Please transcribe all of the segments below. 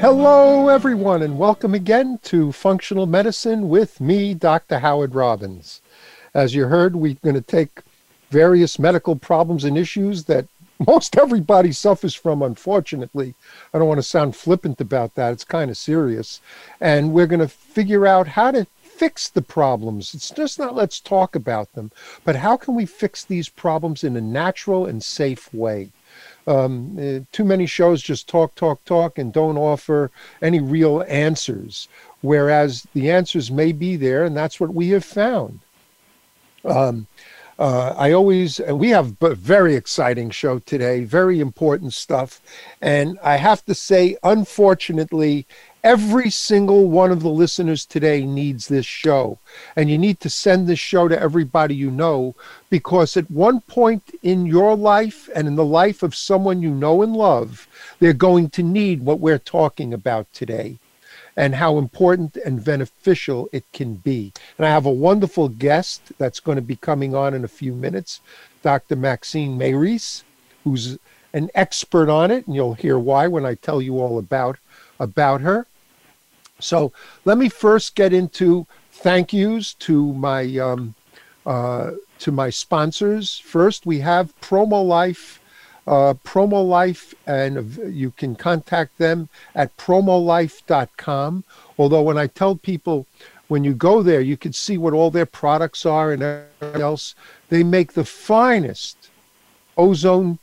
Hello, everyone, and welcome again to Functional Medicine with me, Dr. Howard Robbins. As you heard, we're going to take various medical problems and issues that most everybody suffers from, unfortunately. I don't want to sound flippant about that. It's kind of serious. And we're going to figure out how to fix the problems. It's just not let's talk about them, but how can we fix these problems in a natural and safe way? Um, uh, too many shows just talk, talk, talk, and don't offer any real answers. Whereas the answers may be there, and that's what we have found. Um, uh, I always, and we have a very exciting show today, very important stuff. And I have to say, unfortunately, every single one of the listeners today needs this show. And you need to send this show to everybody you know, because at one point in your life and in the life of someone you know and love, they're going to need what we're talking about today and how important and beneficial it can be. And I have a wonderful guest that's going to be coming on in a few minutes, Dr. Maxine Mayris, who's an expert on it, and you'll hear why when I tell you all about about her. So let me first get into thank yous to my um, uh, to my sponsors. First, we have Promo Life uh, Promo Life, and you can contact them at promolife.com. Although, when I tell people when you go there, you can see what all their products are and everything else. They make the finest ozone,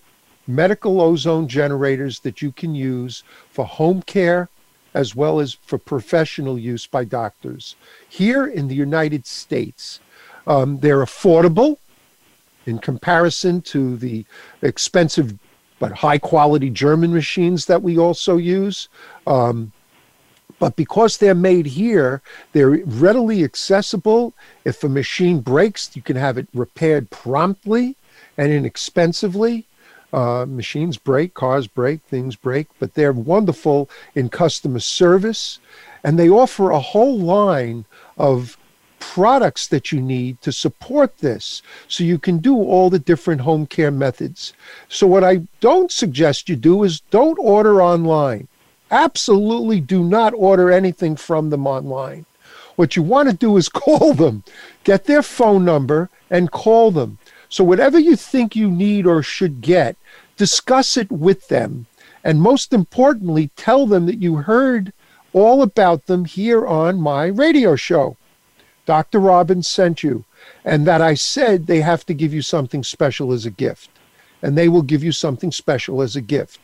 medical ozone generators that you can use for home care as well as for professional use by doctors. Here in the United States, um, they're affordable in comparison to the expensive but high quality German machines that we also use. Um, but because they're made here, they're readily accessible. If a machine breaks, you can have it repaired promptly and inexpensively. Uh, machines break, cars break, things break, but they're wonderful in customer service. And they offer a whole line of products that you need to support this so you can do all the different home care methods. So, what I don't suggest you do is don't order online. Absolutely do not order anything from them online. What you want to do is call them, get their phone number, and call them. So, whatever you think you need or should get, discuss it with them. And most importantly, tell them that you heard all about them here on my radio show. Dr. Robbins sent you, and that I said they have to give you something special as a gift. And they will give you something special as a gift.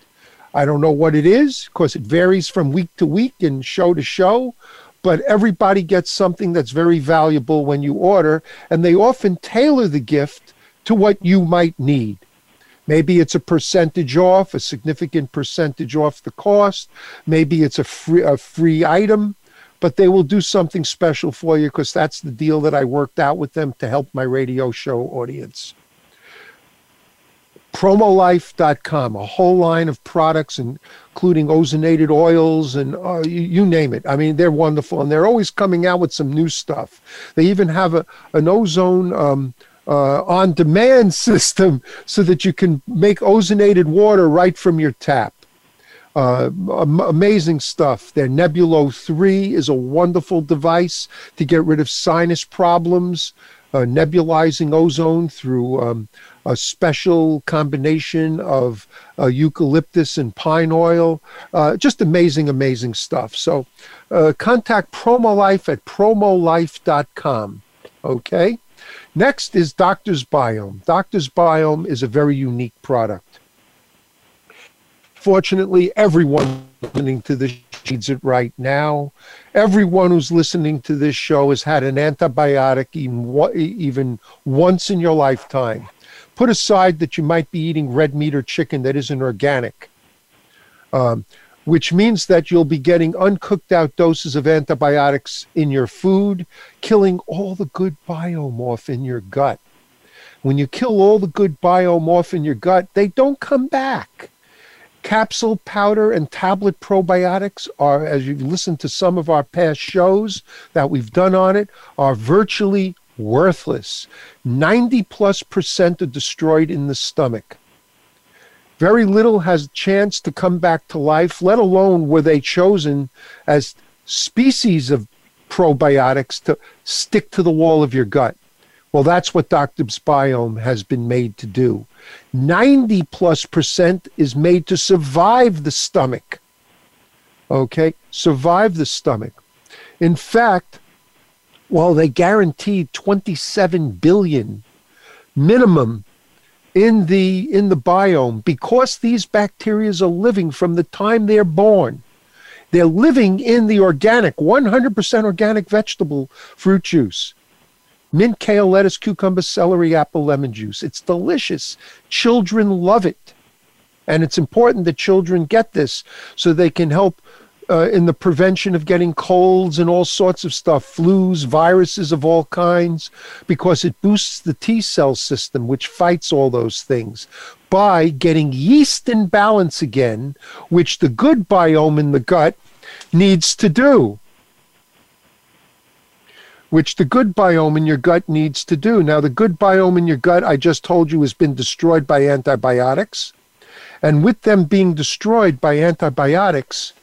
I don't know what it is because it varies from week to week and show to show, but everybody gets something that's very valuable when you order, and they often tailor the gift to what you might need. Maybe it's a percentage off, a significant percentage off the cost. Maybe it's a free, a free item but they will do something special for you because that's the deal that I worked out with them to help my radio show audience. Promolife.com, a whole line of products, including ozonated oils and uh, you, you, name it. I mean, they're wonderful, and they're always coming out with some new stuff. They even have a, an ozone um, uh, on demand system so that you can make ozonated water right from your tap. Uh, amazing stuff. Their Nebulo 3 is a wonderful device to get rid of sinus problems, uh, nebulizing ozone through um, a special combination of uh, eucalyptus and pine oil. Uh, just amazing, amazing stuff. So uh, contact PromoLife at promolife.com. Okay? Next is Doctor's Biome. Doctor's Biome is a very unique product. Fortunately, everyone listening to this needs it right now. Everyone who's listening to this show has had an antibiotic even, even once in your lifetime. Put aside that you might be eating red meat or chicken that isn't organic. Um, which means that you'll be getting uncooked out doses of antibiotics in your food, killing all the good biome off in your gut. When you kill all the good biome off in your gut, they don't come back. Capsule, powder, and tablet probiotics are, as you've listened to some of our past shows that we've done on it, are virtually worthless. 90 plus percent are destroyed in the stomach. Very little has a chance to come back to life, let alone were they chosen as species of probiotics to stick to the wall of your gut. Well, that's what Doctor's Biome has been made to do. 90 plus percent is made to survive the stomach. Okay, survive the stomach. In fact, while they guaranteed 27 billion minimum in the in the biome because these bacteria are living from the time they're born. They're living in the organic 100% organic vegetable fruit juice. Mint kale lettuce cucumber celery apple lemon juice. It's delicious. Children love it. And it's important that children get this so they can help uh, in the prevention of getting colds and all sorts of stuff, flus, viruses of all kinds, because it boosts the T cell system, which fights all those things by getting yeast in balance again, which the good biome in the gut needs to do. Which the good biome in your gut needs to do. Now, the good biome in your gut, I just told you, has been destroyed by antibiotics. And with them being destroyed by antibiotics,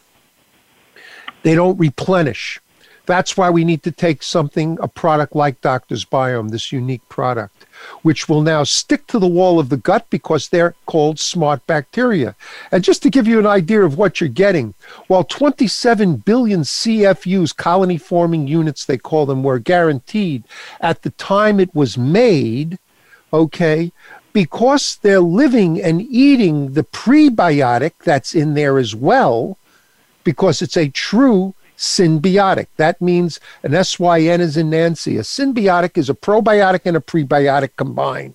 they don't replenish. That's why we need to take something, a product like Doctor's Biome, this unique product, which will now stick to the wall of the gut because they're called smart bacteria. And just to give you an idea of what you're getting, while 27 billion CFUs, colony forming units, they call them, were guaranteed at the time it was made, okay, because they're living and eating the prebiotic that's in there as well because it's a true synbiotic. That means an SYN is in Nancy. A synbiotic is a probiotic and a prebiotic combined.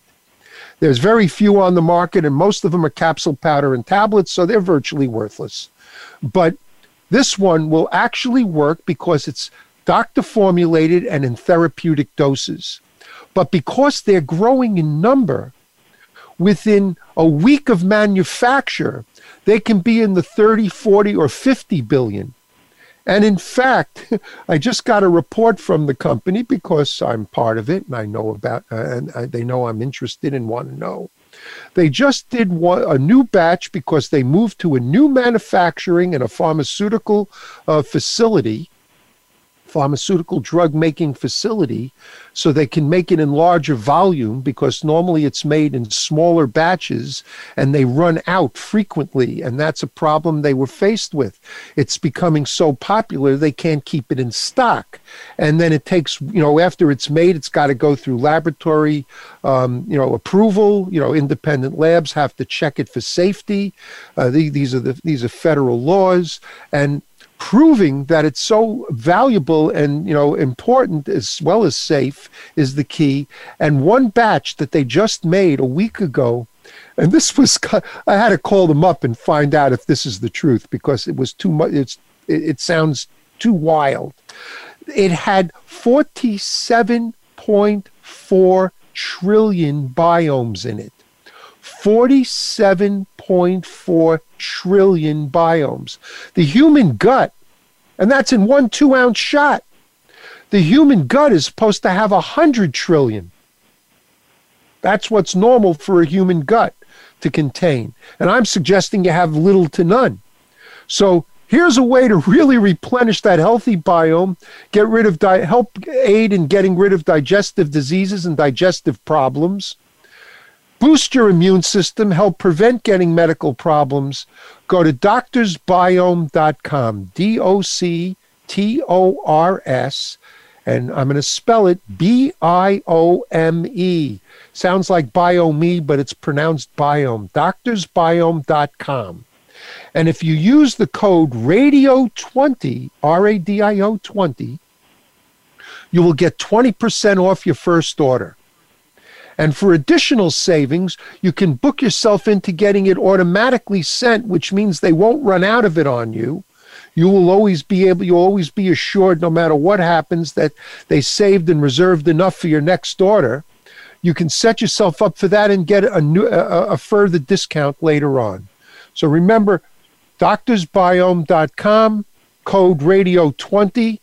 There's very few on the market, and most of them are capsule powder and tablets, so they're virtually worthless. But this one will actually work because it's doctor formulated and in therapeutic doses. But because they're growing in number, within a week of manufacture, they can be in the 30, 40, or 50 billion. And in fact, I just got a report from the company because I'm part of it and I know about, uh, and uh, they know I'm interested and want to know. They just did one, a new batch because they moved to a new manufacturing and a pharmaceutical uh, facility pharmaceutical drug making facility so they can make it in larger volume because normally it's made in smaller batches and they run out frequently. And that's a problem they were faced with. It's becoming so popular they can't keep it in stock. And then it takes, you know, after it's made, it's got to go through laboratory, um, you know, approval. You know, independent labs have to check it for safety. Uh, the, these are the these are federal laws, and proving that it's so valuable and you know important as well as safe is the key. And one batch that they just made a week ago and this was i had to call them up and find out if this is the truth because it was too much it's it, it sounds too wild. It had 47.4 trillion biomes in it. 47.4 trillion biomes. The human gut, and that's in one two ounce shot. The human gut is supposed to have 100 trillion. That's what's normal for a human gut to contain. And I'm suggesting you have little to none. So here's a way to really replenish that healthy biome, get rid of, di- help aid in getting rid of digestive diseases and digestive problems boost your immune system, help prevent getting medical problems, go to doctorsbiome.com, D O C T O R S, and I'm going to spell it B I O M E. Sounds like biome, but it's pronounced biome. Doctorsbiome.com. And if you use the code RADIO20, R A D I O 20, you will get 20% off your first order. And for additional savings, you can book yourself into getting it automatically sent, which means they won't run out of it on you. You will always be able, you'll always be assured, no matter what happens, that they saved and reserved enough for your next order. You can set yourself up for that and get a, new, a, a further discount later on. So remember, doctorsbiome.com, code radio20.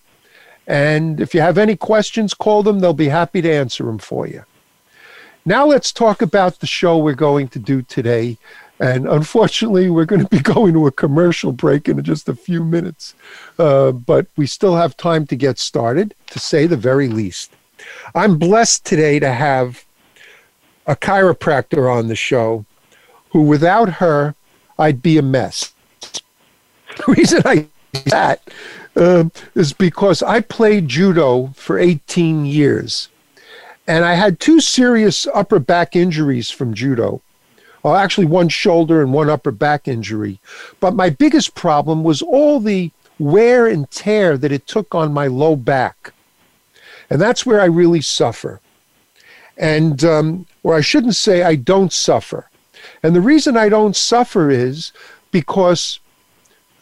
And if you have any questions, call them. They'll be happy to answer them for you. Now let's talk about the show we're going to do today. And unfortunately, we're going to be going to a commercial break in just a few minutes. Uh, but we still have time to get started, to say the very least. I'm blessed today to have a chiropractor on the show who, without her, I'd be a mess. The reason I that uh, is because I played judo for 18 years. And I had two serious upper back injuries from judo. Well, actually, one shoulder and one upper back injury. But my biggest problem was all the wear and tear that it took on my low back. And that's where I really suffer. And, um, or I shouldn't say I don't suffer. And the reason I don't suffer is because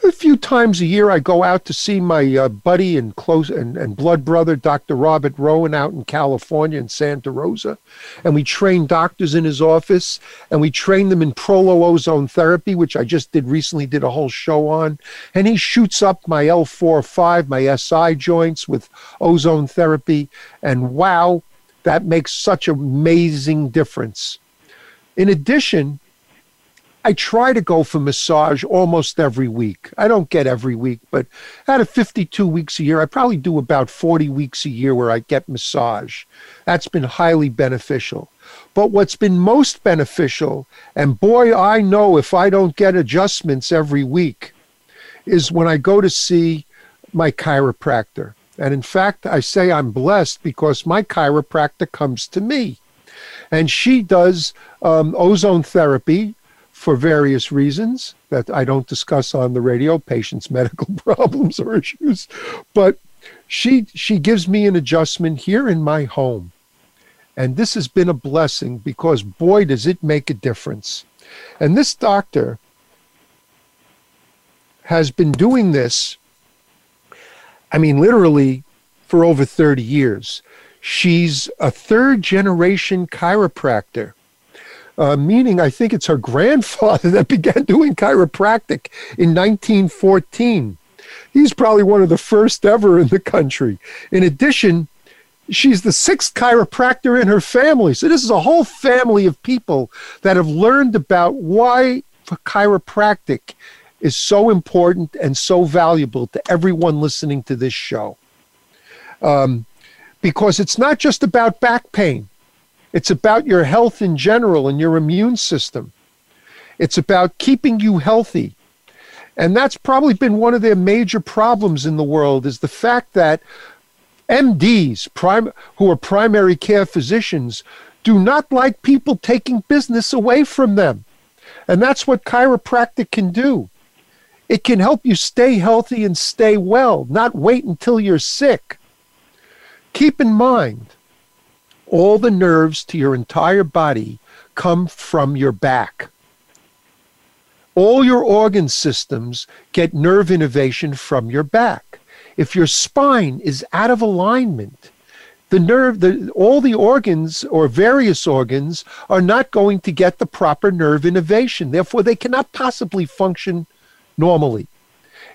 a few times a year, I go out to see my uh, buddy and close and, and blood brother, Dr. Robert Rowen, out in California in Santa Rosa, and we train doctors in his office, and we train them in Prolozone therapy, which I just did recently, did a whole show on, and he shoots up my L4-5, my SI joints with ozone therapy, and wow, that makes such an amazing difference. In addition, I try to go for massage almost every week. I don't get every week, but out of 52 weeks a year, I probably do about 40 weeks a year where I get massage. That's been highly beneficial. But what's been most beneficial, and boy, I know if I don't get adjustments every week, is when I go to see my chiropractor. And in fact, I say I'm blessed because my chiropractor comes to me. And she does um, ozone therapy for various reasons that I don't discuss on the radio, patients' medical problems or issues. But she she gives me an adjustment here in my home. And this has been a blessing because boy does it make a difference. And this doctor has been doing this I mean literally for over 30 years. She's a third generation chiropractor uh, meaning I think it's her grandfather that began doing chiropractic in 1914. He's probably one of the first ever in the country. In addition, she's the sixth chiropractor in her family. So this is a whole family of people that have learned about why chiropractic is so important and so valuable to everyone listening to this show. Um, because it's not just about back pain. It's about your health in general and your immune system. It's about keeping you healthy. And that's probably been one of their major problems in the world is the fact that MDs, prim- who are primary care physicians, do not like people taking business away from them. And that's what chiropractic can do. It can help you stay healthy and stay well, not wait until you're sick. Keep in mind, all the nerves to your entire body come from your back. All your organ systems get nerve innervation from your back. If your spine is out of alignment, the nerve, the, all the organs or various organs are not going to get the proper nerve innervation. Therefore, they cannot possibly function normally.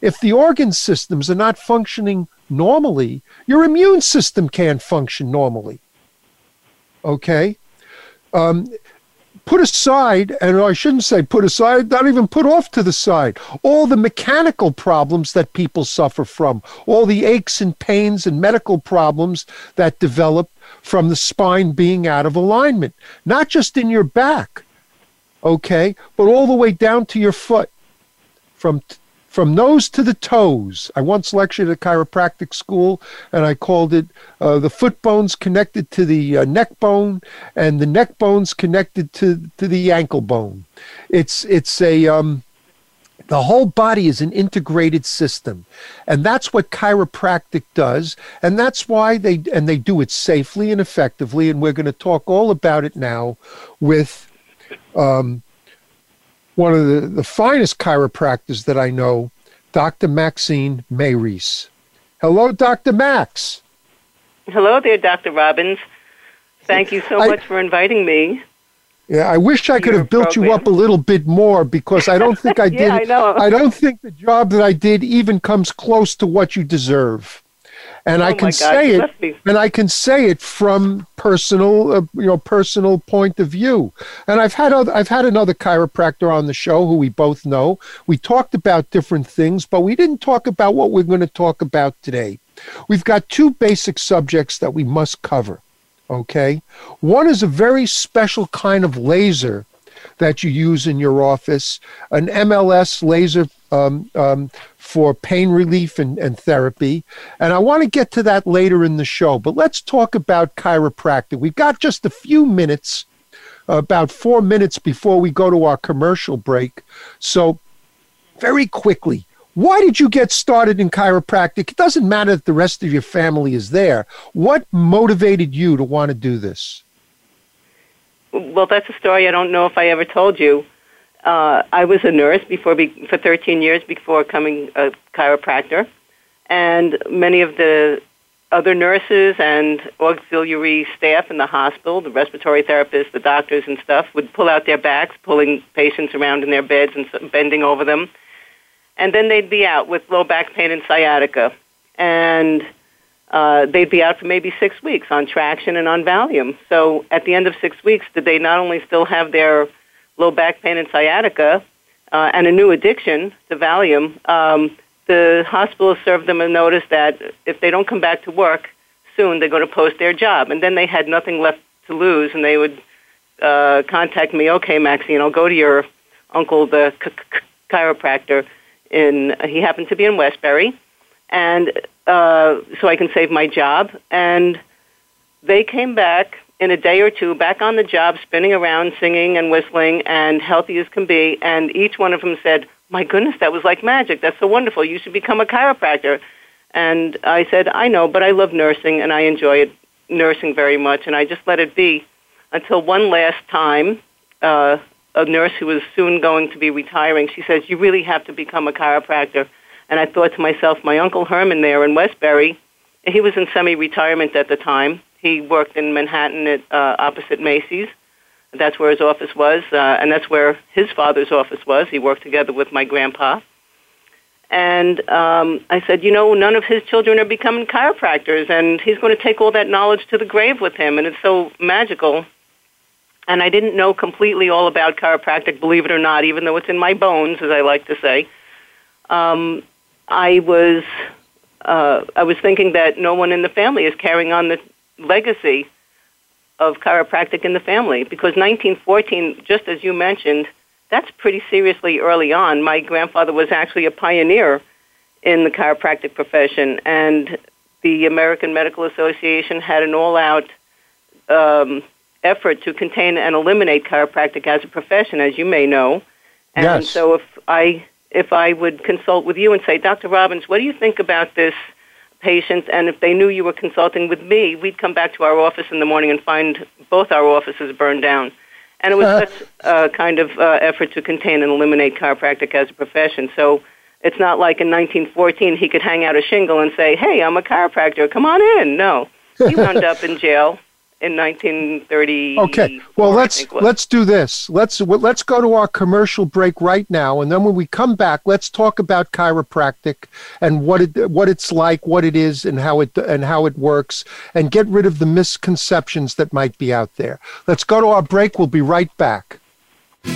If the organ systems are not functioning normally, your immune system can't function normally okay? Um, put aside, and I shouldn't say put aside, not even put off to the side, all the mechanical problems that people suffer from, all the aches and pains and medical problems that develop from the spine being out of alignment, not just in your back, okay, but all the way down to your foot, from from nose to the toes. I once lectured at a chiropractic school, and I called it uh, the foot bones connected to the uh, neck bone, and the neck bones connected to to the ankle bone. It's it's a um, The whole body is an integrated system. And that's what chiropractic does. And that's why they and they do it safely and effectively. And we're going to talk all about it now with um, one of the, the finest chiropractors that I know, Dr. Maxine Mayries. Hello, Dr. Max. Hello there, Dr. Robbins. Thank you so I, much for inviting me. Yeah, I wish I could have built program. you up a little bit more because I don't think I did. yeah, I know. I don't think the job that I did even comes close to what you deserve. And oh I can say it, and I can say it from personal, uh, you know, personal point of view. And I've had other, I've had another chiropractor on the show who we both know. We talked about different things, but we didn't talk about what we're going to talk about today. We've got two basic subjects that we must cover. Okay. One is a very special kind of laser that you use in your office, an MLS laser um, um, for pain relief and, and therapy. And I want to get to that later in the show, but let's talk about chiropractic. We've got just a few minutes, about four minutes before we go to our commercial break. So, very quickly, why did you get started in chiropractic? It doesn't matter that the rest of your family is there. What motivated you to want to do this? Well, that's a story I don't know if I ever told you. Uh, I was a nurse before for 13 years before becoming a chiropractor, and many of the other nurses and auxiliary staff in the hospital, the respiratory therapists, the doctors and stuff, would pull out their backs, pulling patients around in their beds and bending over them. And then they'd be out with low back pain and sciatica, and uh, they'd be out for maybe six weeks on traction and on Valium. So at the end of six weeks, did they not only still have their low back pain and sciatica uh, and a new addiction to Valium, um, the hospital served them a notice that if they don't come back to work soon, they're going to post their job. And then they had nothing left to lose, and they would uh, contact me. Okay, Maxine, I'll go to your uncle, the c- c- chiropractor, in he happened to be in Westbury, and uh, so I can save my job. And they came back in a day or two, back on the job, spinning around, singing and whistling, and healthy as can be. And each one of them said, "My goodness, that was like magic. That's so wonderful. You should become a chiropractor." And I said, "I know, but I love nursing, and I enjoy it, nursing very much." And I just let it be until one last time. Uh, a nurse who was soon going to be retiring, she says, You really have to become a chiropractor. And I thought to myself, my Uncle Herman there in Westbury, he was in semi retirement at the time. He worked in Manhattan at uh, opposite Macy's. That's where his office was, uh, and that's where his father's office was. He worked together with my grandpa. And um, I said, you know, none of his children are becoming chiropractors, and he's going to take all that knowledge to the grave with him. And it's so magical and I didn't know completely all about chiropractic, believe it or not, even though it's in my bones, as I like to say. Um, I was uh, I was thinking that no one in the family is carrying on the legacy of chiropractic in the family because 1914, just as you mentioned, that's pretty seriously early on. My grandfather was actually a pioneer in the chiropractic profession, and the American Medical Association had an all-out um, effort to contain and eliminate chiropractic as a profession, as you may know. And yes. so if I if I would consult with you and say, Dr. Robbins, what do you think about this patient? And if they knew you were consulting with me, we'd come back to our office in the morning and find both our offices burned down. And it was uh, such a kind of uh, effort to contain and eliminate chiropractic as a profession. So it's not like in 1914 he could hang out a shingle and say, "Hey, I'm a chiropractor. Come on in." No, he wound up in jail in 1930. Okay, well let's let's do this. Let's let's go to our commercial break right now, and then when we come back, let's talk about chiropractic and what it what it's like, what it is, and how it and how it works, and get rid of the misconceptions that might be out there. Let's go to our break. We'll be right back.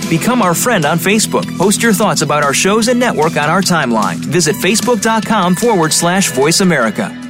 Become our friend on Facebook. Post your thoughts about our shows and network on our timeline. Visit facebook.com forward slash voice America.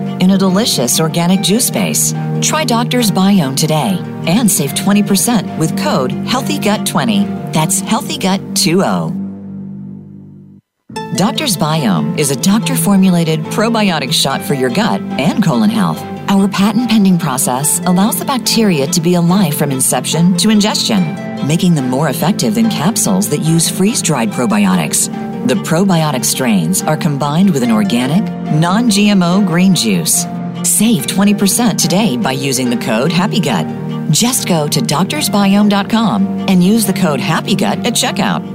in a delicious organic juice base. Try Doctor's Biome today and save 20% with code HEALTHYGUT20. That's HEALTHYGUT20. Doctor's Biome is a doctor formulated probiotic shot for your gut and colon health. Our patent pending process allows the bacteria to be alive from inception to ingestion, making them more effective than capsules that use freeze dried probiotics. The probiotic strains are combined with an organic, non GMO green juice. Save 20% today by using the code HAPPYGUT. Just go to doctorsbiome.com and use the code HAPPYGUT at checkout.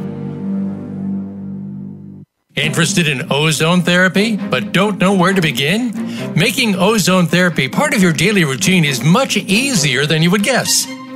Interested in ozone therapy, but don't know where to begin? Making ozone therapy part of your daily routine is much easier than you would guess.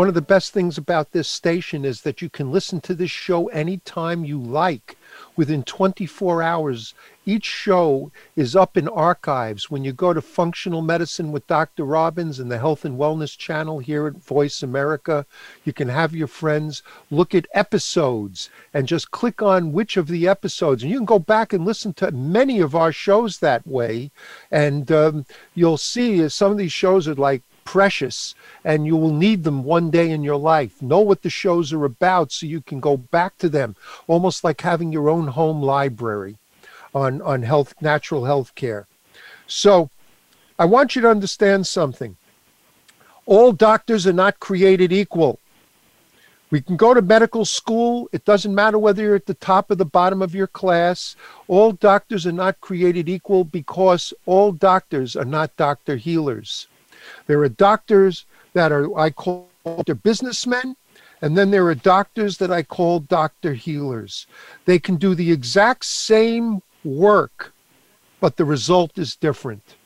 one of the best things about this station is that you can listen to this show anytime you like within 24 hours. Each show is up in archives. When you go to Functional Medicine with Dr. Robbins and the Health and Wellness channel here at Voice America, you can have your friends look at episodes and just click on which of the episodes. And you can go back and listen to many of our shows that way. And um, you'll see some of these shows are like precious and you will need them one day in your life. Know what the shows are about so you can go back to them, almost like having your own home library on, on health, natural health care. So I want you to understand something. All doctors are not created equal. We can go to medical school. It doesn't matter whether you're at the top or the bottom of your class. All doctors are not created equal because all doctors are not doctor healers. There are doctors that are, I call they're businessmen, and then there are doctors that I call doctor healers. They can do the exact same work, but the result is different.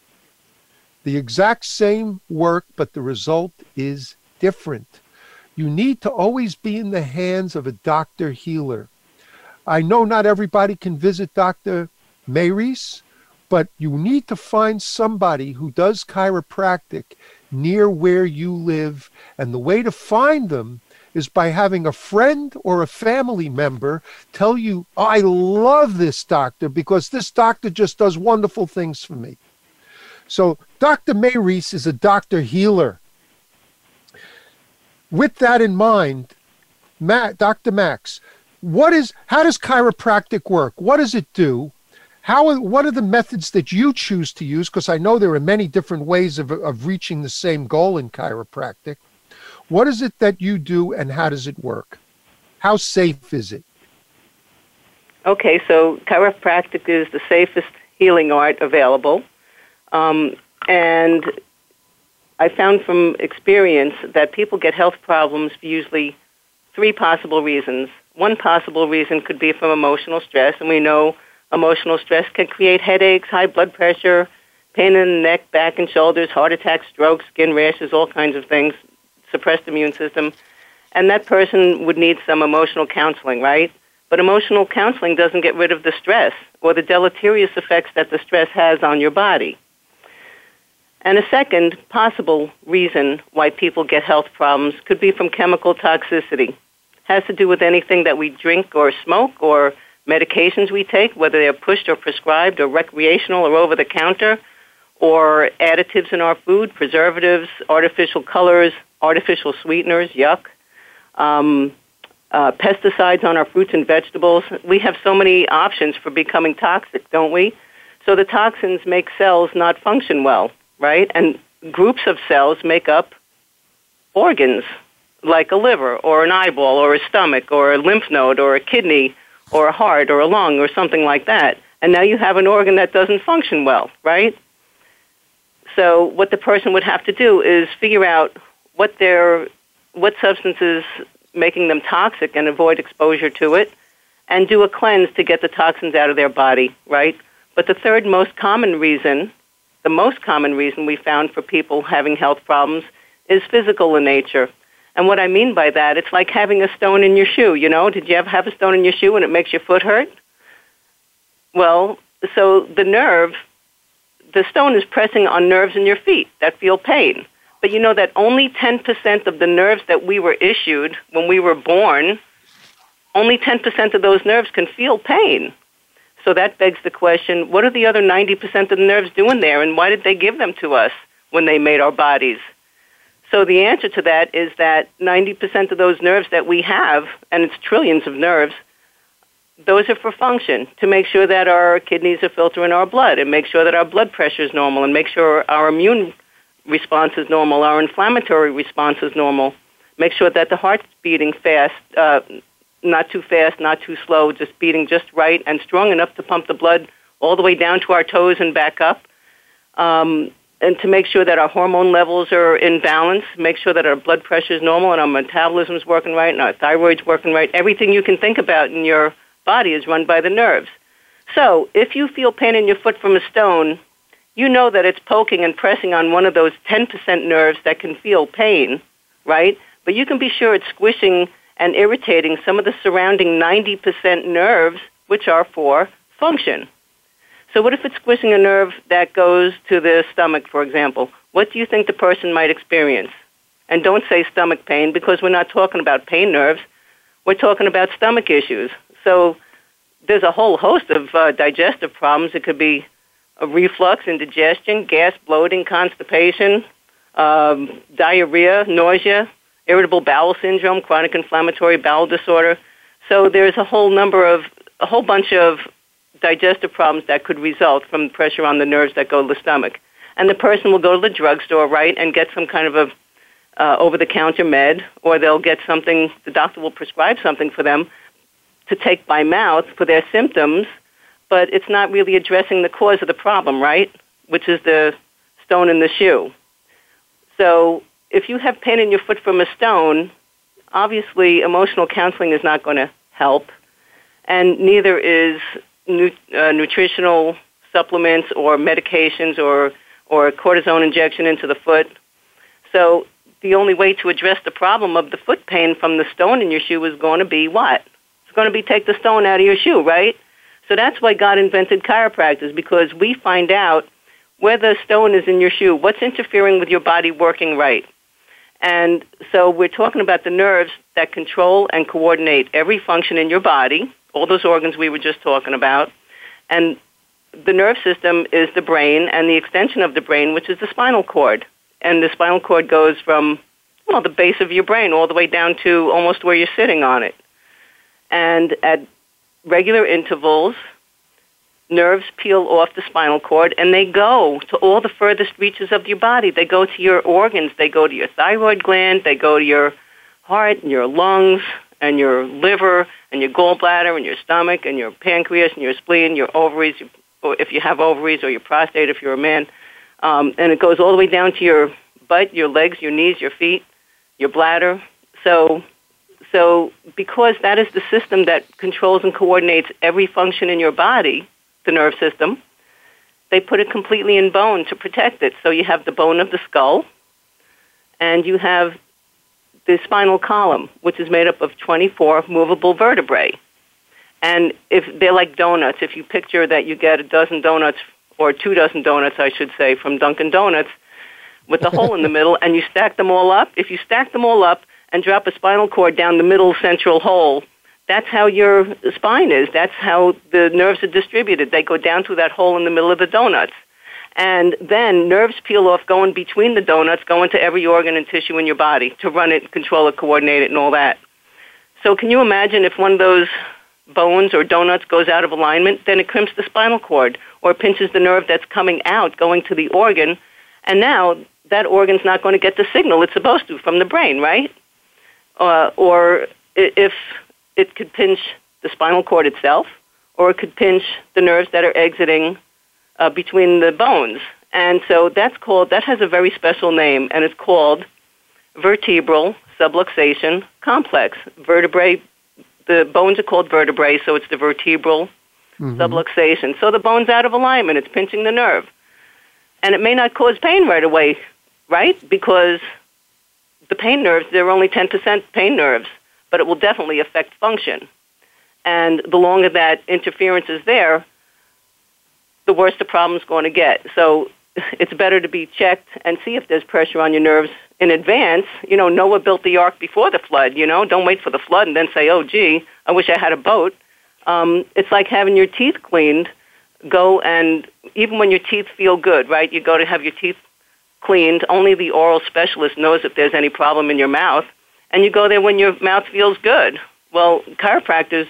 The exact same work, but the result is different. You need to always be in the hands of a doctor healer. I know not everybody can visit Dr. Mayries, but you need to find somebody who does chiropractic near where you live. And the way to find them is by having a friend or a family member tell you, I love this doctor because this doctor just does wonderful things for me. So, Dr. Mayries is a doctor healer. With that in mind, Matt, Dr. Max, what is how does chiropractic work? What does it do? How, what are the methods that you choose to use? Because I know there are many different ways of, of reaching the same goal in chiropractic. What is it that you do and how does it work? How safe is it? Okay, so chiropractic is the safest healing art available. Um, and I found from experience that people get health problems for usually three possible reasons. One possible reason could be from emotional stress, and we know Emotional stress can create headaches, high blood pressure, pain in the neck, back, and shoulders, heart attacks, strokes, skin rashes, all kinds of things, suppressed immune system. And that person would need some emotional counseling, right? But emotional counseling doesn't get rid of the stress or the deleterious effects that the stress has on your body. And a second possible reason why people get health problems could be from chemical toxicity. Has to do with anything that we drink or smoke or medications we take, whether they're pushed or prescribed or recreational or over the counter, or additives in our food, preservatives, artificial colors, artificial sweeteners, yuck. Um, uh, pesticides on our fruits and vegetables. We have so many options for becoming toxic, don't we? So the toxins make cells not function well, right? And groups of cells make up organs like a liver or an eyeball or a stomach or a lymph node or a kidney or a heart or a lung or something like that. And now you have an organ that doesn't function well, right? So what the person would have to do is figure out what their what substances making them toxic and avoid exposure to it and do a cleanse to get the toxins out of their body, right? But the third most common reason, the most common reason we found for people having health problems is physical in nature. And what I mean by that, it's like having a stone in your shoe, you know? Did you ever have a stone in your shoe and it makes your foot hurt? Well, so the nerve, the stone is pressing on nerves in your feet that feel pain. But you know that only 10% of the nerves that we were issued when we were born, only 10% of those nerves can feel pain. So that begs the question what are the other 90% of the nerves doing there, and why did they give them to us when they made our bodies? So the answer to that is that 90% of those nerves that we have, and it's trillions of nerves, those are for function to make sure that our kidneys are filtering our blood and make sure that our blood pressure is normal and make sure our immune response is normal, our inflammatory response is normal. Make sure that the heart's beating fast, uh, not too fast, not too slow, just beating just right and strong enough to pump the blood all the way down to our toes and back up. Um, and to make sure that our hormone levels are in balance, make sure that our blood pressure is normal and our metabolism is working right and our thyroid's working right. Everything you can think about in your body is run by the nerves. So, if you feel pain in your foot from a stone, you know that it's poking and pressing on one of those 10% nerves that can feel pain, right? But you can be sure it's squishing and irritating some of the surrounding 90% nerves, which are for function. So what if it's squishing a nerve that goes to the stomach, for example? What do you think the person might experience? And don't say stomach pain because we're not talking about pain nerves. We're talking about stomach issues. So there's a whole host of uh, digestive problems. It could be a reflux, indigestion, gas, bloating, constipation, um, diarrhea, nausea, irritable bowel syndrome, chronic inflammatory bowel disorder. So there's a whole number of a whole bunch of digestive problems that could result from pressure on the nerves that go to the stomach. And the person will go to the drugstore, right, and get some kind of a uh, over-the-counter med, or they'll get something. The doctor will prescribe something for them to take by mouth for their symptoms, but it's not really addressing the cause of the problem, right? Which is the stone in the shoe. So if you have pain in your foot from a stone, obviously emotional counseling is not going to help, and neither is nu- uh, nutritional supplements or medications or or cortisone injection into the foot. So the only way to address the problem of the foot pain from the stone in your shoe is going to be what? It's going to be take the stone out of your shoe, right? So that's why God invented chiropractors because we find out where the stone is in your shoe, what's interfering with your body working right. And so we're talking about the nerves that control and coordinate every function in your body all those organs we were just talking about. And the nerve system is the brain and the extension of the brain, which is the spinal cord. And the spinal cord goes from, well, the base of your brain all the way down to almost where you're sitting on it. And at regular intervals, nerves peel off the spinal cord and they go to all the furthest reaches of your body. They go to your organs. They go to your thyroid gland. They go to your heart and your lungs and your liver and your gallbladder and your stomach and your pancreas and your spleen, your ovaries, if you have ovaries, or your prostate if you're a man. Um, and it goes all the way down to your butt, your legs, your knees, your feet, your bladder. So, so because that is the system that controls and coordinates every function in your body, the nerve system, they put it completely in bone to protect it. So you have the bone of the skull, and you have the spinal column, which is made up of 24 movable vertebrae. And if they're like donuts, if you picture that you get a dozen donuts or two dozen donuts, I should say, from Dunkin' Donuts, with a hole in the middle, and you stack them all up. If you stack them all up and drop a spinal cord down the middle central hole, that's how your spine is. That's how the nerves are distributed. They go down through that hole in the middle of the donuts. And then nerves peel off going between the donuts, going to every organ and tissue in your body to run it, control it, coordinate it, and all that. So can you imagine if one of those bones or donuts goes out of alignment, then it crimps the spinal cord or pinches the nerve that's coming out, going to the organ, and now that organ's not going to get the signal it's supposed to from the brain, right? Uh, or if it could pinch the spinal cord itself, or it could pinch the nerves that are exiting uh, between the bones. And so that's called, that has a very special name, and it's called vertebral subluxation complex. Vertebrae, the bones are called vertebrae, so it's the vertebral mm-hmm. subluxation. So the bone's out of alignment, it's pinching the nerve. And it may not cause pain right away, right? Because the pain nerves, they're only 10% pain nerves, but it will definitely affect function. And the longer that interference is there, the worse the problem's going to get. So it's better to be checked and see if there's pressure on your nerves in advance. You know, Noah built the ark before the flood, you know, don't wait for the flood and then say, oh, gee, I wish I had a boat. Um, it's like having your teeth cleaned. Go and, even when your teeth feel good, right, you go to have your teeth cleaned. Only the oral specialist knows if there's any problem in your mouth. And you go there when your mouth feels good. Well, chiropractors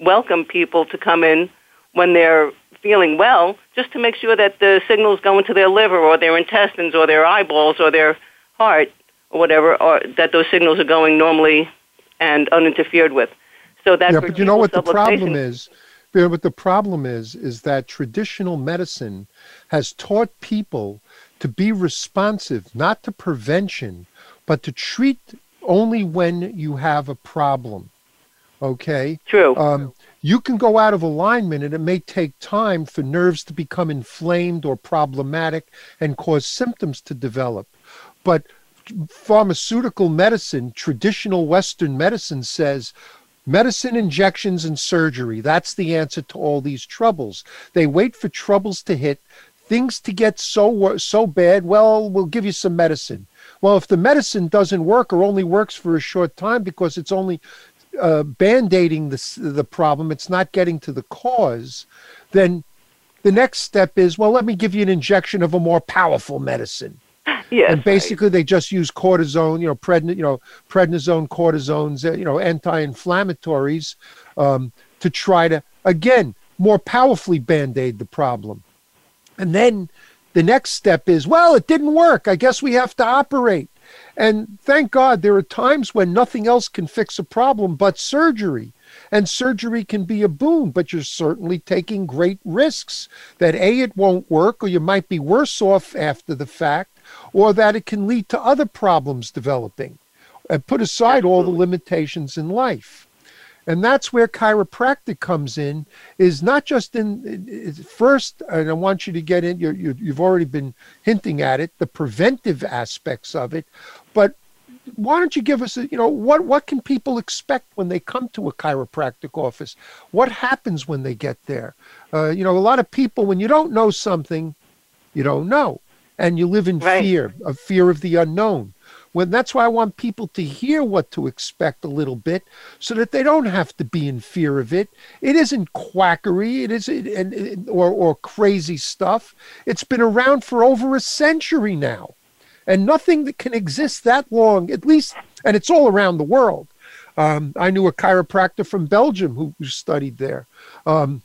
welcome people to come in when they're feeling well, just to make sure that the signals go into their liver or their intestines or their eyeballs or their heart or whatever, or that those signals are going normally and uninterfered with. So that's yeah, but you know what the problem is. You know, what the problem is is that traditional medicine has taught people to be responsive, not to prevention, but to treat only when you have a problem. Okay. True. Um, you can go out of alignment and it may take time for nerves to become inflamed or problematic and cause symptoms to develop. But pharmaceutical medicine, traditional Western medicine says medicine, injections, and surgery. That's the answer to all these troubles. They wait for troubles to hit, things to get so so bad. Well, we'll give you some medicine. Well, if the medicine doesn't work or only works for a short time because it's only uh, band-aiding the, the problem, it's not getting to the cause, then the next step is, well, let me give you an injection of a more powerful medicine. Yes, and basically, right. they just use cortisone, you know, predn- you know, prednisone, cortisones, uh, you know, anti-inflammatories, um, to try to again more powerfully band-aid the problem. And then the next step is, well, it didn't work. I guess we have to operate. And thank God there are times when nothing else can fix a problem but surgery. And surgery can be a boon, but you're certainly taking great risks that A, it won't work, or you might be worse off after the fact, or that it can lead to other problems developing. And put aside all the limitations in life. And that's where chiropractic comes in, is not just in first, and I want you to get in, you you've already been hinting at it, the preventive aspects of it, why don't you give us a, you know what what can people expect when they come to a chiropractic office what happens when they get there uh, you know a lot of people when you don't know something you don't know and you live in right. fear of fear of the unknown when that's why I want people to hear what to expect a little bit so that they don't have to be in fear of it. It isn't quackery, it isn't and or, or crazy stuff. It's been around for over a century now. And nothing that can exist that long, at least, and it's all around the world. Um, I knew a chiropractor from Belgium who, who studied there. Um,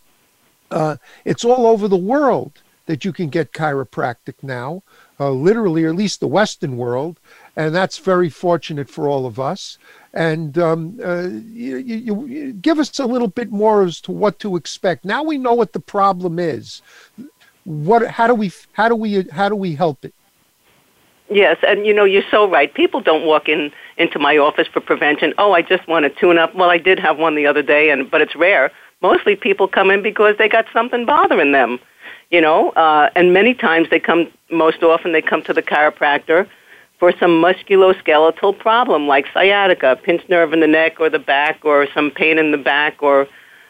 uh, it's all over the world that you can get chiropractic now, uh, literally, or at least the Western world and that's very fortunate for all of us. And um, uh, you, you, you give us a little bit more as to what to expect. Now we know what the problem is. What? How do we? How do we? How do we help it? Yes, and you know you're so right. People don't walk in into my office for prevention. Oh, I just want to tune up. Well, I did have one the other day, and but it's rare. Mostly people come in because they got something bothering them, you know. Uh, and many times they come. Most often they come to the chiropractor for some musculoskeletal problem like sciatica, pinched nerve in the neck or the back, or some pain in the back, or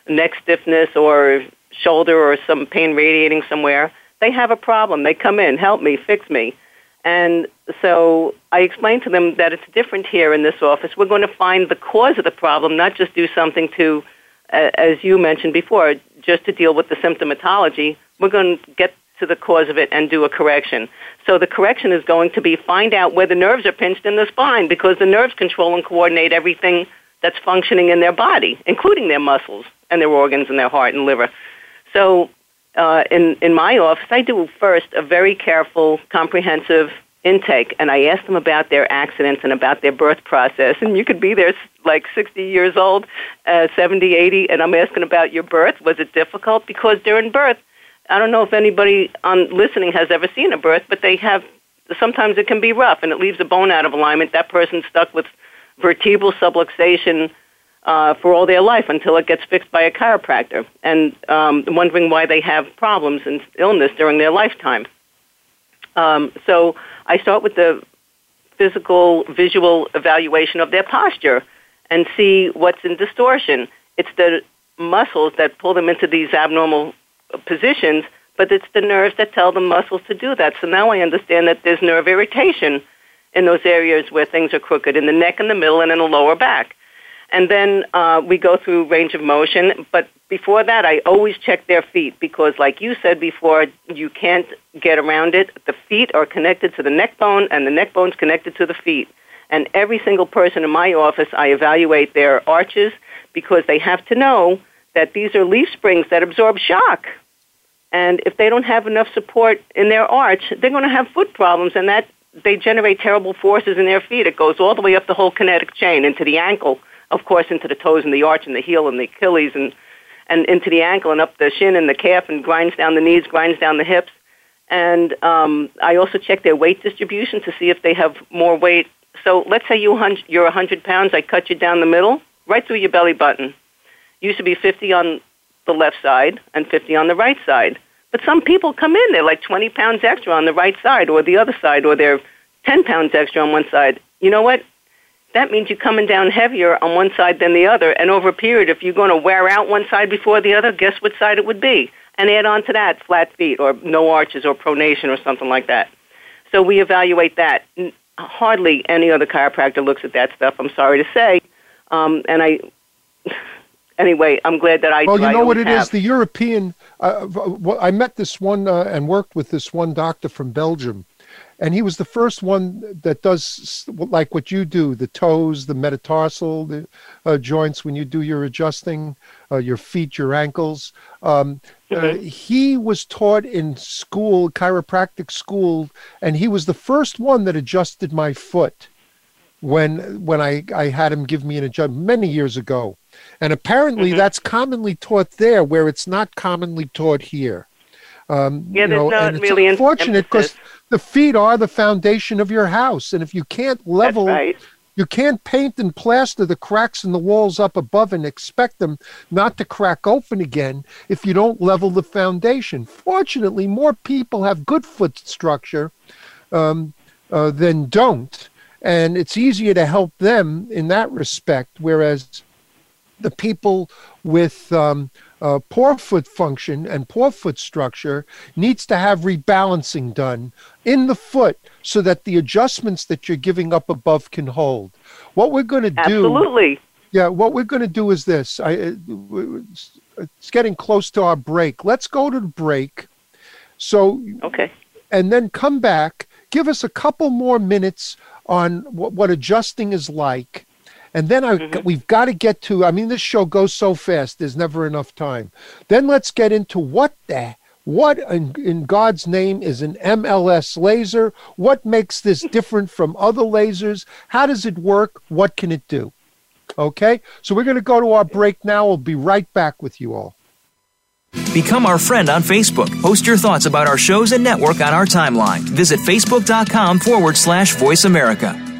neck stiffness, or shoulder, or some pain radiating somewhere. They have a problem. They come in, help me, fix me. And so I explained to them that it's different here in this office. We're going to find the cause of the problem, not just do something to, as you mentioned before, just to deal with the symptomatology. We're going to get to the cause of it and do a correction. So the correction is going to be find out where the nerves are pinched in the spine because the nerves control and coordinate everything that's functioning in their body, including their muscles and their organs and their heart and liver. So uh, in, in my office, I do first a very careful, comprehensive intake, and I ask them about their accidents and about their birth process. And you could be there like 60 years old, uh, 70, 80, and I'm asking about your birth. Was it difficult? Because during birth, I don't know if anybody on listening has ever seen a birth, but they have. Sometimes it can be rough, and it leaves a bone out of alignment. That person's stuck with vertebral subluxation uh, for all their life until it gets fixed by a chiropractor, and um, wondering why they have problems and illness during their lifetime. Um, so I start with the physical, visual evaluation of their posture and see what's in distortion. It's the muscles that pull them into these abnormal positions, but it's the nerves that tell the muscles to do that. So now I understand that there's nerve irritation in those areas where things are crooked, in the neck, in the middle, and in the lower back. And then uh, we go through range of motion. But before that, I always check their feet because, like you said before, you can't get around it. The feet are connected to the neck bone, and the neck bone's connected to the feet. And every single person in my office, I evaluate their arches because they have to know that these are leaf springs that absorb shock. And if they don't have enough support in their arch, they're going to have foot problems, and that they generate terrible forces in their feet. It goes all the way up the whole kinetic chain into the ankle of course, into the toes and the arch and the heel and the Achilles and and into the ankle and up the shin and the calf and grinds down the knees, grinds down the hips. And um, I also check their weight distribution to see if they have more weight. So let's say you you're 100 pounds, I cut you down the middle, right through your belly button. Used to be 50 on the left side and 50 on the right side. But some people come in, they're like 20 pounds extra on the right side or the other side, or they're 10 pounds extra on one side. You know what? That means you're coming down heavier on one side than the other. And over a period, if you're going to wear out one side before the other, guess which side it would be? And add on to that flat feet or no arches or pronation or something like that. So we evaluate that. Hardly any other chiropractor looks at that stuff. I'm sorry to say. Um, and I, anyway, I'm glad that I. Well, you know what it have. is. The European. Uh, I met this one uh, and worked with this one doctor from Belgium and he was the first one that does like what you do the toes the metatarsal the uh, joints when you do your adjusting uh, your feet your ankles. Um, uh, he was taught in school chiropractic school and he was the first one that adjusted my foot when when I, I had him give me an adjustment many years ago. And apparently mm-hmm. that's commonly taught there where it's not commonly taught here. Um, yeah, there's know, not and really unfortunate because the feet are the foundation of your house, and if you can't level, right. you can't paint and plaster the cracks in the walls up above and expect them not to crack open again if you don't level the foundation. Fortunately, more people have good foot structure um, uh, than don't, and it's easier to help them in that respect. Whereas the people with um, uh, poor foot function and poor foot structure needs to have rebalancing done in the foot so that the adjustments that you're giving up above can hold. What we're going to do. Absolutely. Yeah, what we're going to do is this. I, uh, it's getting close to our break. Let's go to the break. So, okay. And then come back. Give us a couple more minutes on what, what adjusting is like and then I, mm-hmm. we've got to get to, I mean, this show goes so fast, there's never enough time. Then let's get into what the, what in, in God's name is an MLS laser? What makes this different from other lasers? How does it work? What can it do? Okay, so we're going to go to our break now. We'll be right back with you all. Become our friend on Facebook. Post your thoughts about our shows and network on our timeline. Visit facebook.com forward slash voice America.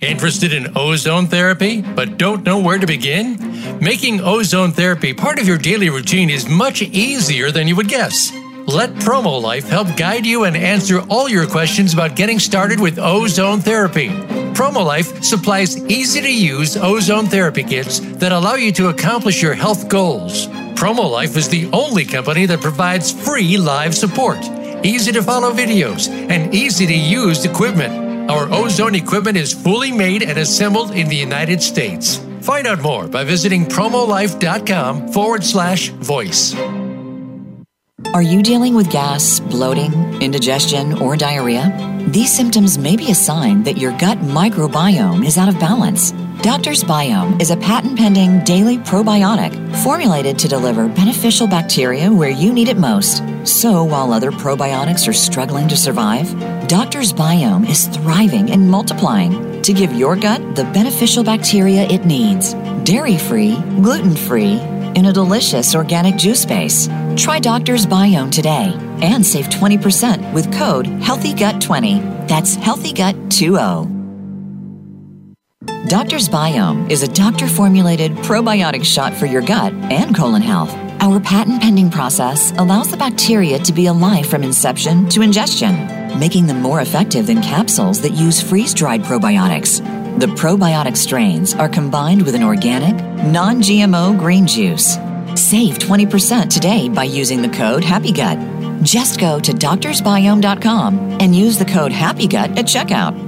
Interested in ozone therapy, but don't know where to begin? Making ozone therapy part of your daily routine is much easier than you would guess. Let Promo Life help guide you and answer all your questions about getting started with ozone therapy. Promo Life supplies easy to use ozone therapy kits that allow you to accomplish your health goals. Promo Life is the only company that provides free live support, easy to follow videos, and easy to use equipment. Our ozone equipment is fully made and assembled in the United States. Find out more by visiting promolife.com forward slash voice. Are you dealing with gas, bloating, indigestion, or diarrhea? These symptoms may be a sign that your gut microbiome is out of balance. Doctor's Biome is a patent pending daily probiotic formulated to deliver beneficial bacteria where you need it most. So while other probiotics are struggling to survive, Doctor's Biome is thriving and multiplying to give your gut the beneficial bacteria it needs. Dairy free, gluten free, in a delicious organic juice base. Try Doctor's Biome today and save 20% with code HEALTHYGUT20. That's HEALTHYGUT20. Doctor's Biome is a doctor formulated probiotic shot for your gut and colon health. Our patent pending process allows the bacteria to be alive from inception to ingestion, making them more effective than capsules that use freeze dried probiotics. The probiotic strains are combined with an organic, non GMO green juice. Save 20% today by using the code HAPPYGUT. Just go to doctorsbiome.com and use the code HAPPYGUT at checkout.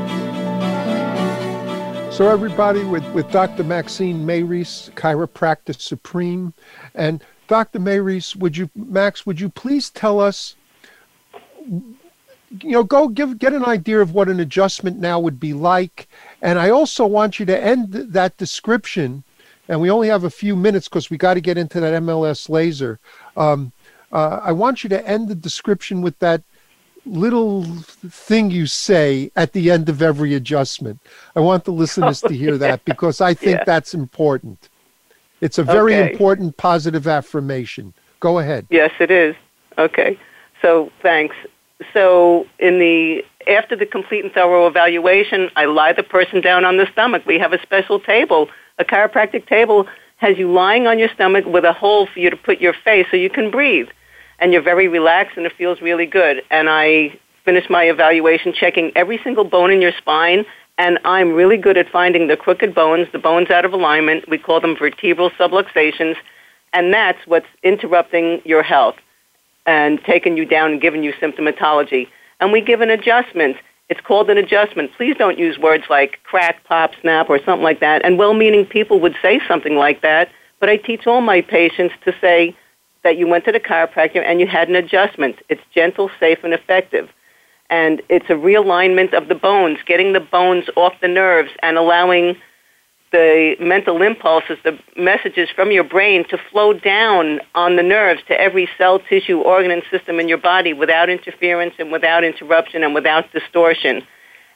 So, everybody, with, with Dr. Maxine Mayres, Chiropractic Supreme, and Dr. Mayres, would you, Max, would you please tell us, you know, go give get an idea of what an adjustment now would be like, and I also want you to end that description, and we only have a few minutes because we got to get into that MLS laser. Um, uh, I want you to end the description with that little thing you say at the end of every adjustment. I want the listeners oh, to hear yeah. that because I think yeah. that's important. It's a very okay. important positive affirmation. Go ahead. Yes, it is. Okay. So, thanks. So, in the after the complete and thorough evaluation, I lie the person down on the stomach. We have a special table. A chiropractic table has you lying on your stomach with a hole for you to put your face so you can breathe and you're very relaxed and it feels really good. And I finished my evaluation checking every single bone in your spine and I'm really good at finding the crooked bones, the bones out of alignment. We call them vertebral subluxations, and that's what's interrupting your health and taking you down and giving you symptomatology. And we give an adjustment. It's called an adjustment. Please don't use words like crack, pop, snap, or something like that. And well meaning people would say something like that, but I teach all my patients to say, that you went to the chiropractor and you had an adjustment. It's gentle, safe, and effective. And it's a realignment of the bones, getting the bones off the nerves and allowing the mental impulses, the messages from your brain to flow down on the nerves to every cell, tissue, organ, and system in your body without interference and without interruption and without distortion.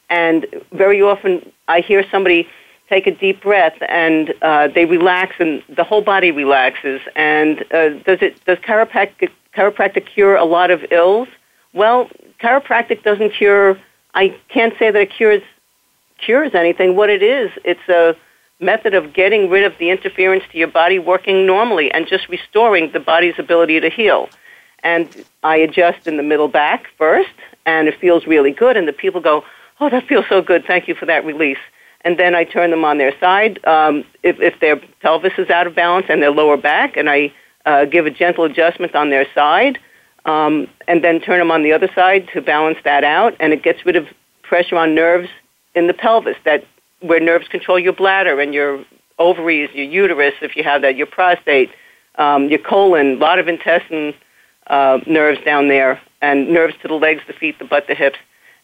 And very often I hear somebody take a deep breath and uh, they relax and the whole body relaxes. And uh, does it does chiropractic chiropractic cure a lot of ills? Well, chiropractic doesn't cure. I can't say that it cures cures anything. What it is, it's a method of getting rid of the interference to your body working normally and just restoring the body's ability to heal. And I adjust in the middle back first, and it feels really good. And the people go, "Oh, that feels so good. Thank you for that release." And then I turn them on their side um, if, if their pelvis is out of balance and their lower back, and I uh, give a gentle adjustment on their side, um, and then turn them on the other side to balance that out, and it gets rid of pressure on nerves in the pelvis that where nerves control your bladder and your ovaries, your uterus, if you have that, your prostate, um, your colon, a lot of intestine uh, nerves down there, and nerves to the legs, the feet, the butt, the hips.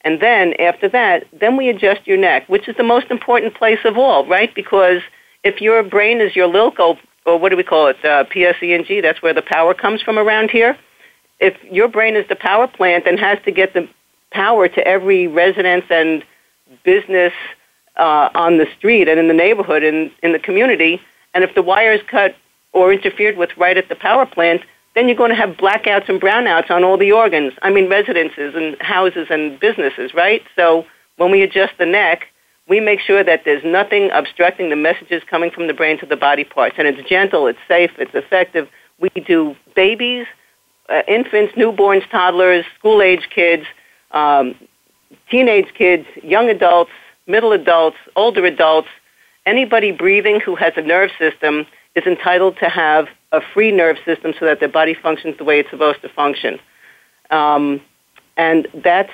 And then after that, then we adjust your neck, which is the most important place of all, right? Because if your brain is your Lilco, or what do we call it, uh, PSEG, that's where the power comes from around here. If your brain is the power plant and has to get the power to every residence and business uh, on the street and in the neighborhood and in the community, and if the wire is cut or interfered with right at the power plant, then you're going to have blackouts and brownouts on all the organs. I mean, residences and houses and businesses, right? So when we adjust the neck, we make sure that there's nothing obstructing the messages coming from the brain to the body parts. And it's gentle, it's safe, it's effective. We do babies, uh, infants, newborns, toddlers, school age kids, um, teenage kids, young adults, middle adults, older adults, anybody breathing who has a nerve system is entitled to have a free nerve system so that their body functions the way it's supposed to function. Um, and that's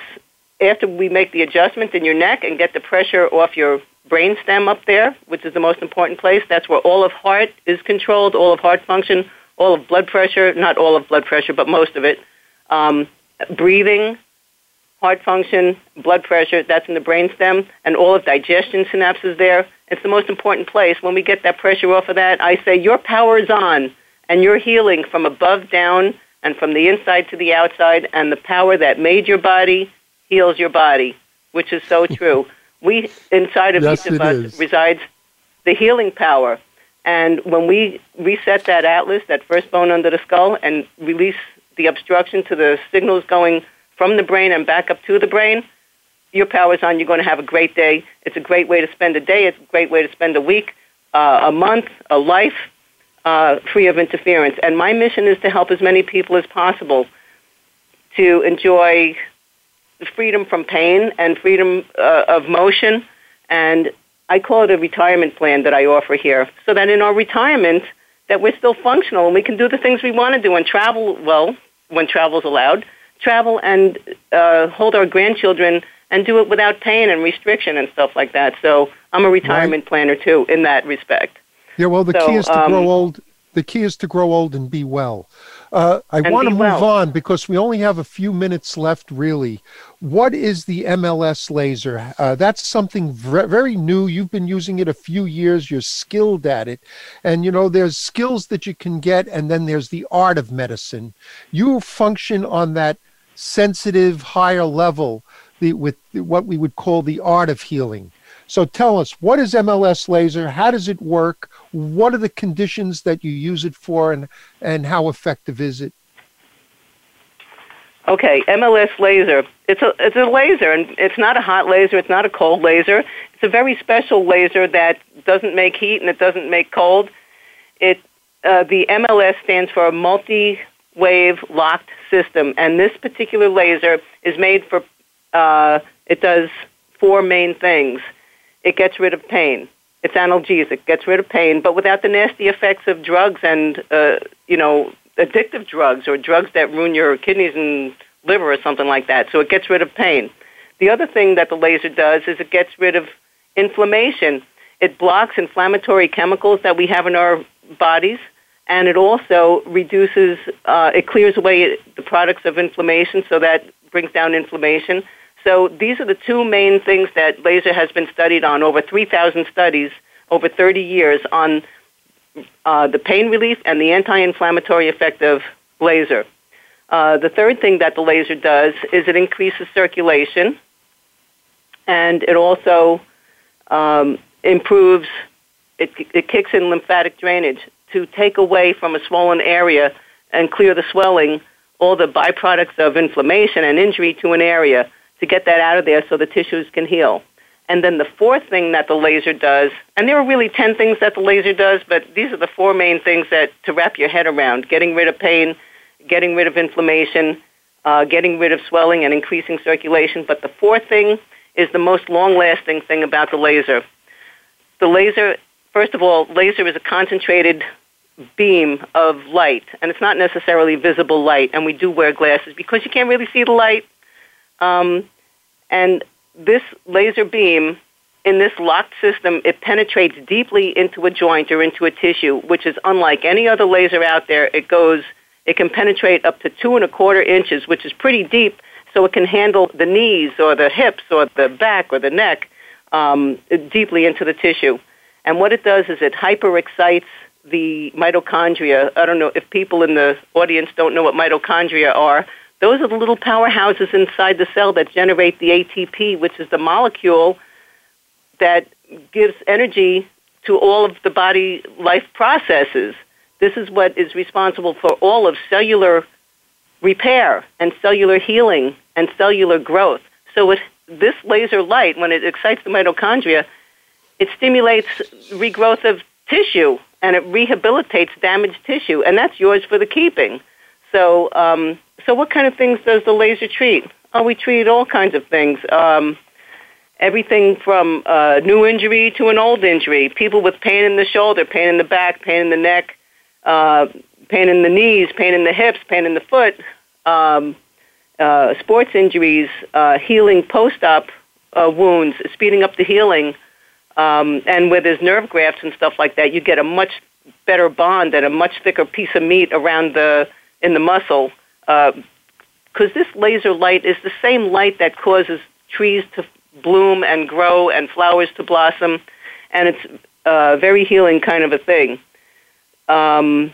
after we make the adjustment in your neck and get the pressure off your brain stem up there, which is the most important place. That's where all of heart is controlled, all of heart function, all of blood pressure, not all of blood pressure, but most of it. Um, breathing, heart function, blood pressure, that's in the brain stem, and all of digestion synapses there. It's the most important place. When we get that pressure off of that, I say your power is on, and you're healing from above down and from the inside to the outside, and the power that made your body heals your body, which is so true. we inside of yes, each of us is. resides the healing power. And when we reset that atlas, that first bone under the skull, and release the obstruction to the signals going from the brain and back up to the brain, your power's on. You're going to have a great day. It's a great way to spend a day. It's a great way to spend a week, uh, a month, a life uh, free of interference. And my mission is to help as many people as possible to enjoy freedom from pain and freedom uh, of motion. And I call it a retirement plan that I offer here, so that in our retirement, that we're still functional and we can do the things we want to do and travel well when travel's allowed, travel and uh, hold our grandchildren and do it without pain and restriction and stuff like that. So I'm a retirement right. planner too in that respect. Yeah, well, the so, key is to um, grow old. The key is to grow old and be well. Uh, I want to move well. on because we only have a few minutes left, really. What is the MLS laser? Uh, that's something very new. You've been using it a few years. You're skilled at it. And, you know, there's skills that you can get, and then there's the art of medicine. You function on that sensitive, higher level the, with what we would call the art of healing. So tell us, what is MLS laser? How does it work? What are the conditions that you use it for, and, and how effective is it? Okay, MLS laser. It's a it's a laser, and it's not a hot laser. It's not a cold laser. It's a very special laser that doesn't make heat and it doesn't make cold. It uh, the MLS stands for a multi-wave locked system, and this particular laser is made for. Uh, it does four main things. It gets rid of pain. It's analgesic, gets rid of pain, but without the nasty effects of drugs and uh, you know addictive drugs or drugs that ruin your kidneys and liver or something like that. So it gets rid of pain. The other thing that the laser does is it gets rid of inflammation. It blocks inflammatory chemicals that we have in our bodies, and it also reduces, uh, it clears away the products of inflammation, so that brings down inflammation. So these are the two main things that laser has been studied on over 3,000 studies over 30 years on uh, the pain relief and the anti-inflammatory effect of laser. Uh, the third thing that the laser does is it increases circulation, and it also um, improves. It, it kicks in lymphatic drainage to take away from a swollen area and clear the swelling, all the byproducts of inflammation and injury to an area to get that out of there so the tissues can heal. And then the fourth thing that the laser does, and there are really 10 things that the laser does, but these are the four main things that to wrap your head around getting rid of pain, getting rid of inflammation, uh, getting rid of swelling, and increasing circulation. But the fourth thing is the most long lasting thing about the laser. The laser, first of all, laser is a concentrated beam of light, and it's not necessarily visible light, and we do wear glasses because you can't really see the light um, and this laser beam in this locked system, it penetrates deeply into a joint or into a tissue, which is unlike any other laser out there. It goes, it can penetrate up to two and a quarter inches, which is pretty deep, so it can handle the knees or the hips or the back or the neck um, deeply into the tissue. And what it does is it hyperexcites the mitochondria. I don't know if people in the audience don't know what mitochondria are, those are the little powerhouses inside the cell that generate the ATP, which is the molecule that gives energy to all of the body life processes. This is what is responsible for all of cellular repair and cellular healing and cellular growth. So with this laser light, when it excites the mitochondria, it stimulates regrowth of tissue and it rehabilitates damaged tissue, and that's yours for the keeping. So um, so what kind of things does the laser treat? Oh, we treat all kinds of things. Um, everything from a new injury to an old injury. People with pain in the shoulder, pain in the back, pain in the neck, uh, pain in the knees, pain in the hips, pain in the foot, um, uh, sports injuries, uh, healing post-op uh, wounds, speeding up the healing, um, and where there's nerve grafts and stuff like that, you get a much better bond and a much thicker piece of meat around the in the muscle. Because uh, this laser light is the same light that causes trees to bloom and grow and flowers to blossom, and it's a very healing kind of a thing. Um,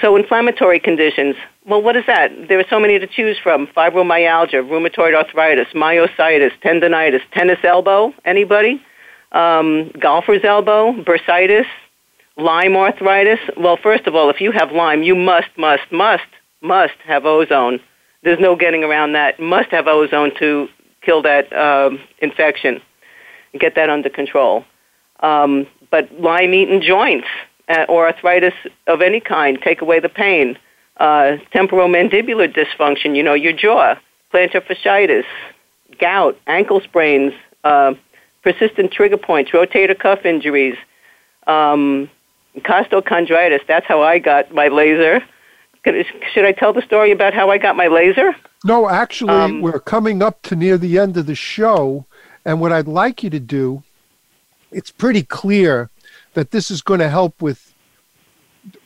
so inflammatory conditions. Well, what is that? There are so many to choose from: fibromyalgia, rheumatoid arthritis, myositis, tendonitis, tennis elbow. Anybody? Um, golfer's elbow, bursitis, Lyme arthritis. Well, first of all, if you have Lyme, you must, must, must, must have ozone. There's no getting around that. Must have ozone to kill that um, infection and get that under control. Um, but Lyme-eaten joints uh, or arthritis of any kind, take away the pain. Uh, temporomandibular dysfunction, you know, your jaw, plantar fasciitis, gout, ankle sprains, uh, persistent trigger points, rotator cuff injuries, um, costochondritis. That's how I got my laser. Should I tell the story about how I got my laser? No, actually, um, we're coming up to near the end of the show, and what I'd like you to do, it's pretty clear that this is going to help with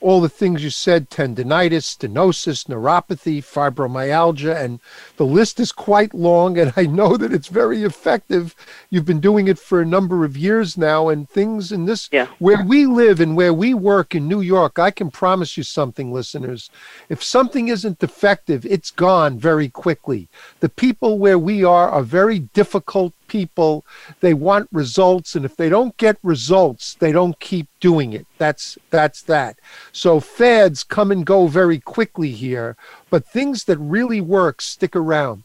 all the things you said tendinitis, stenosis, neuropathy, fibromyalgia, and the list is quite long. And I know that it's very effective. You've been doing it for a number of years now, and things in this, yeah. where we live and where we work in New York, I can promise you something, listeners. If something isn't effective, it's gone very quickly. The people where we are are very difficult people they want results and if they don't get results they don't keep doing it that's that's that so fads come and go very quickly here but things that really work stick around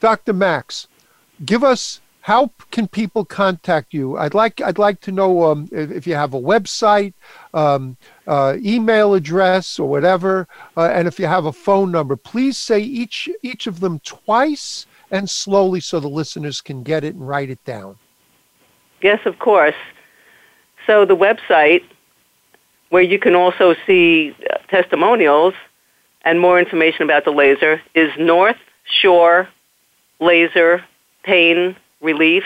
dr max give us how can people contact you? I'd like I'd like to know um, if, if, you have a website, um, uh, email address, or whatever, uh, and if you have a phone number. Please say each each of them twice, and slowly so the listeners can get it and write it down. Yes, of course. So the website, where you can also see uh, testimonials and more information about the laser, is North Shore Laser Pain Relief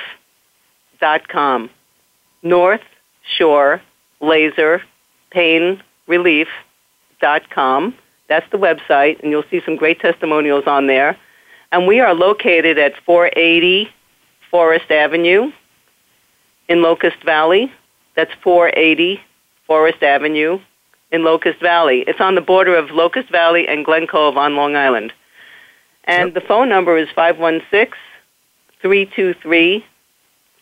dot com. North Shore Laser Pain Relief dot com. That's the website, and you'll see some great testimonials on there. And we are located at 480 Forest Avenue in Locust Valley. That's 480 Forest Avenue in Locust Valley. It's on the border of Locust Valley and Glen Cove on Long Island. And yep. the phone number is 516 323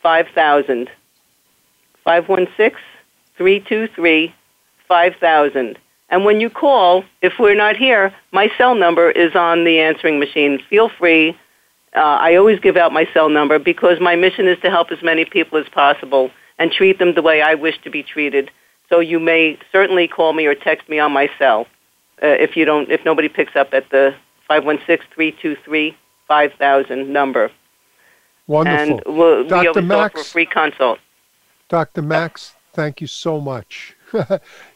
5000. 516 323 5000. And when you call, if we're not here, my cell number is on the answering machine. Feel free. Uh, I always give out my cell number because my mission is to help as many people as possible and treat them the way I wish to be treated. So you may certainly call me or text me on my cell uh, if you don't, if nobody picks up at the 516-323-5000 number. Wonderful. And we'll, Dr. we Max, offer a free consult. Dr. Max, thank you so much.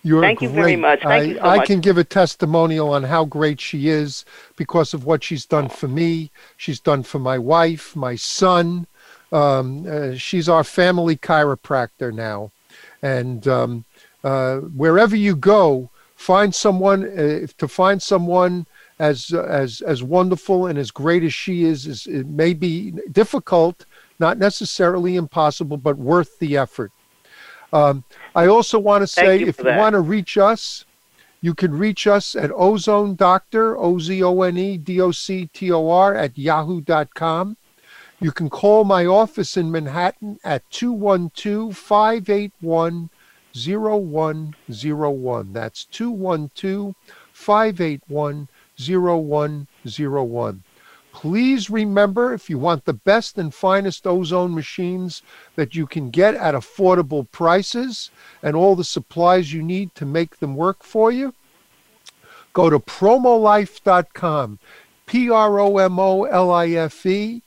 You're Thank great. you very much. Thank I, you so I much. can give a testimonial on how great she is because of what she's done for me. She's done for my wife, my son. Um, uh, she's our family chiropractor now. And um, uh, wherever you go, find someone, uh, to find someone as, as, as wonderful and as great as she is, is, it may be difficult, not necessarily impossible, but worth the effort. Um, I also want to say you if you want to reach us, you can reach us at Ozone Doctor, O Z O N E D O C T O R, at yahoo.com. You can call my office in Manhattan at 212 581 0101. That's 212 581 0101. Please remember if you want the best and finest ozone machines that you can get at affordable prices and all the supplies you need to make them work for you, Go to promolife.com, P R O M O L I F E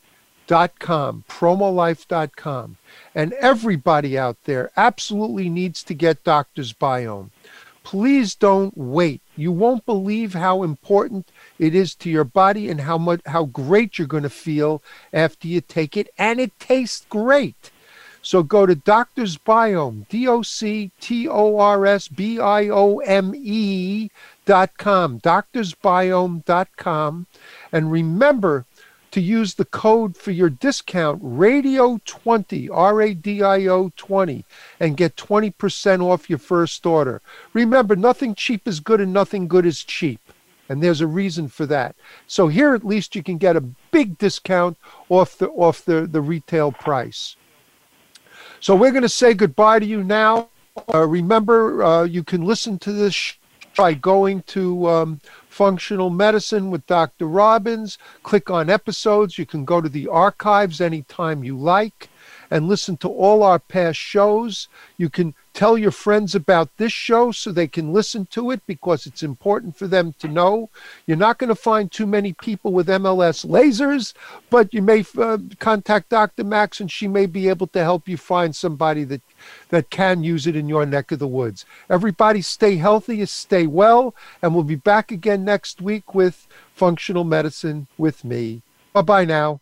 dot com, promolife.com. And everybody out there absolutely needs to get Doctor's Biome. Please don't wait. You won't believe how important it is to your body and how much how great you're going to feel after you take it and it tastes great. So go to Doctor's Biome, D O C T O R S B I O M E dot com, doctorsbiome.com. And remember to use the code for your discount, radio20, R A D I O 20, and get 20% off your first order. Remember, nothing cheap is good and nothing good is cheap. And there's a reason for that. So here at least you can get a big discount off the off the, the retail price. So we're going to say goodbye to you now. Uh, remember, uh, you can listen to this by going to um, Functional Medicine with Dr. Robins. Click on episodes. You can go to the archives anytime you like and listen to all our past shows. You can tell your friends about this show so they can listen to it because it's important for them to know. You're not going to find too many people with MLS lasers, but you may uh, contact Dr. Max and she may be able to help you find somebody that that can use it in your neck of the woods. Everybody stay healthy, stay well, and we'll be back again next week with functional medicine with me. Bye-bye now.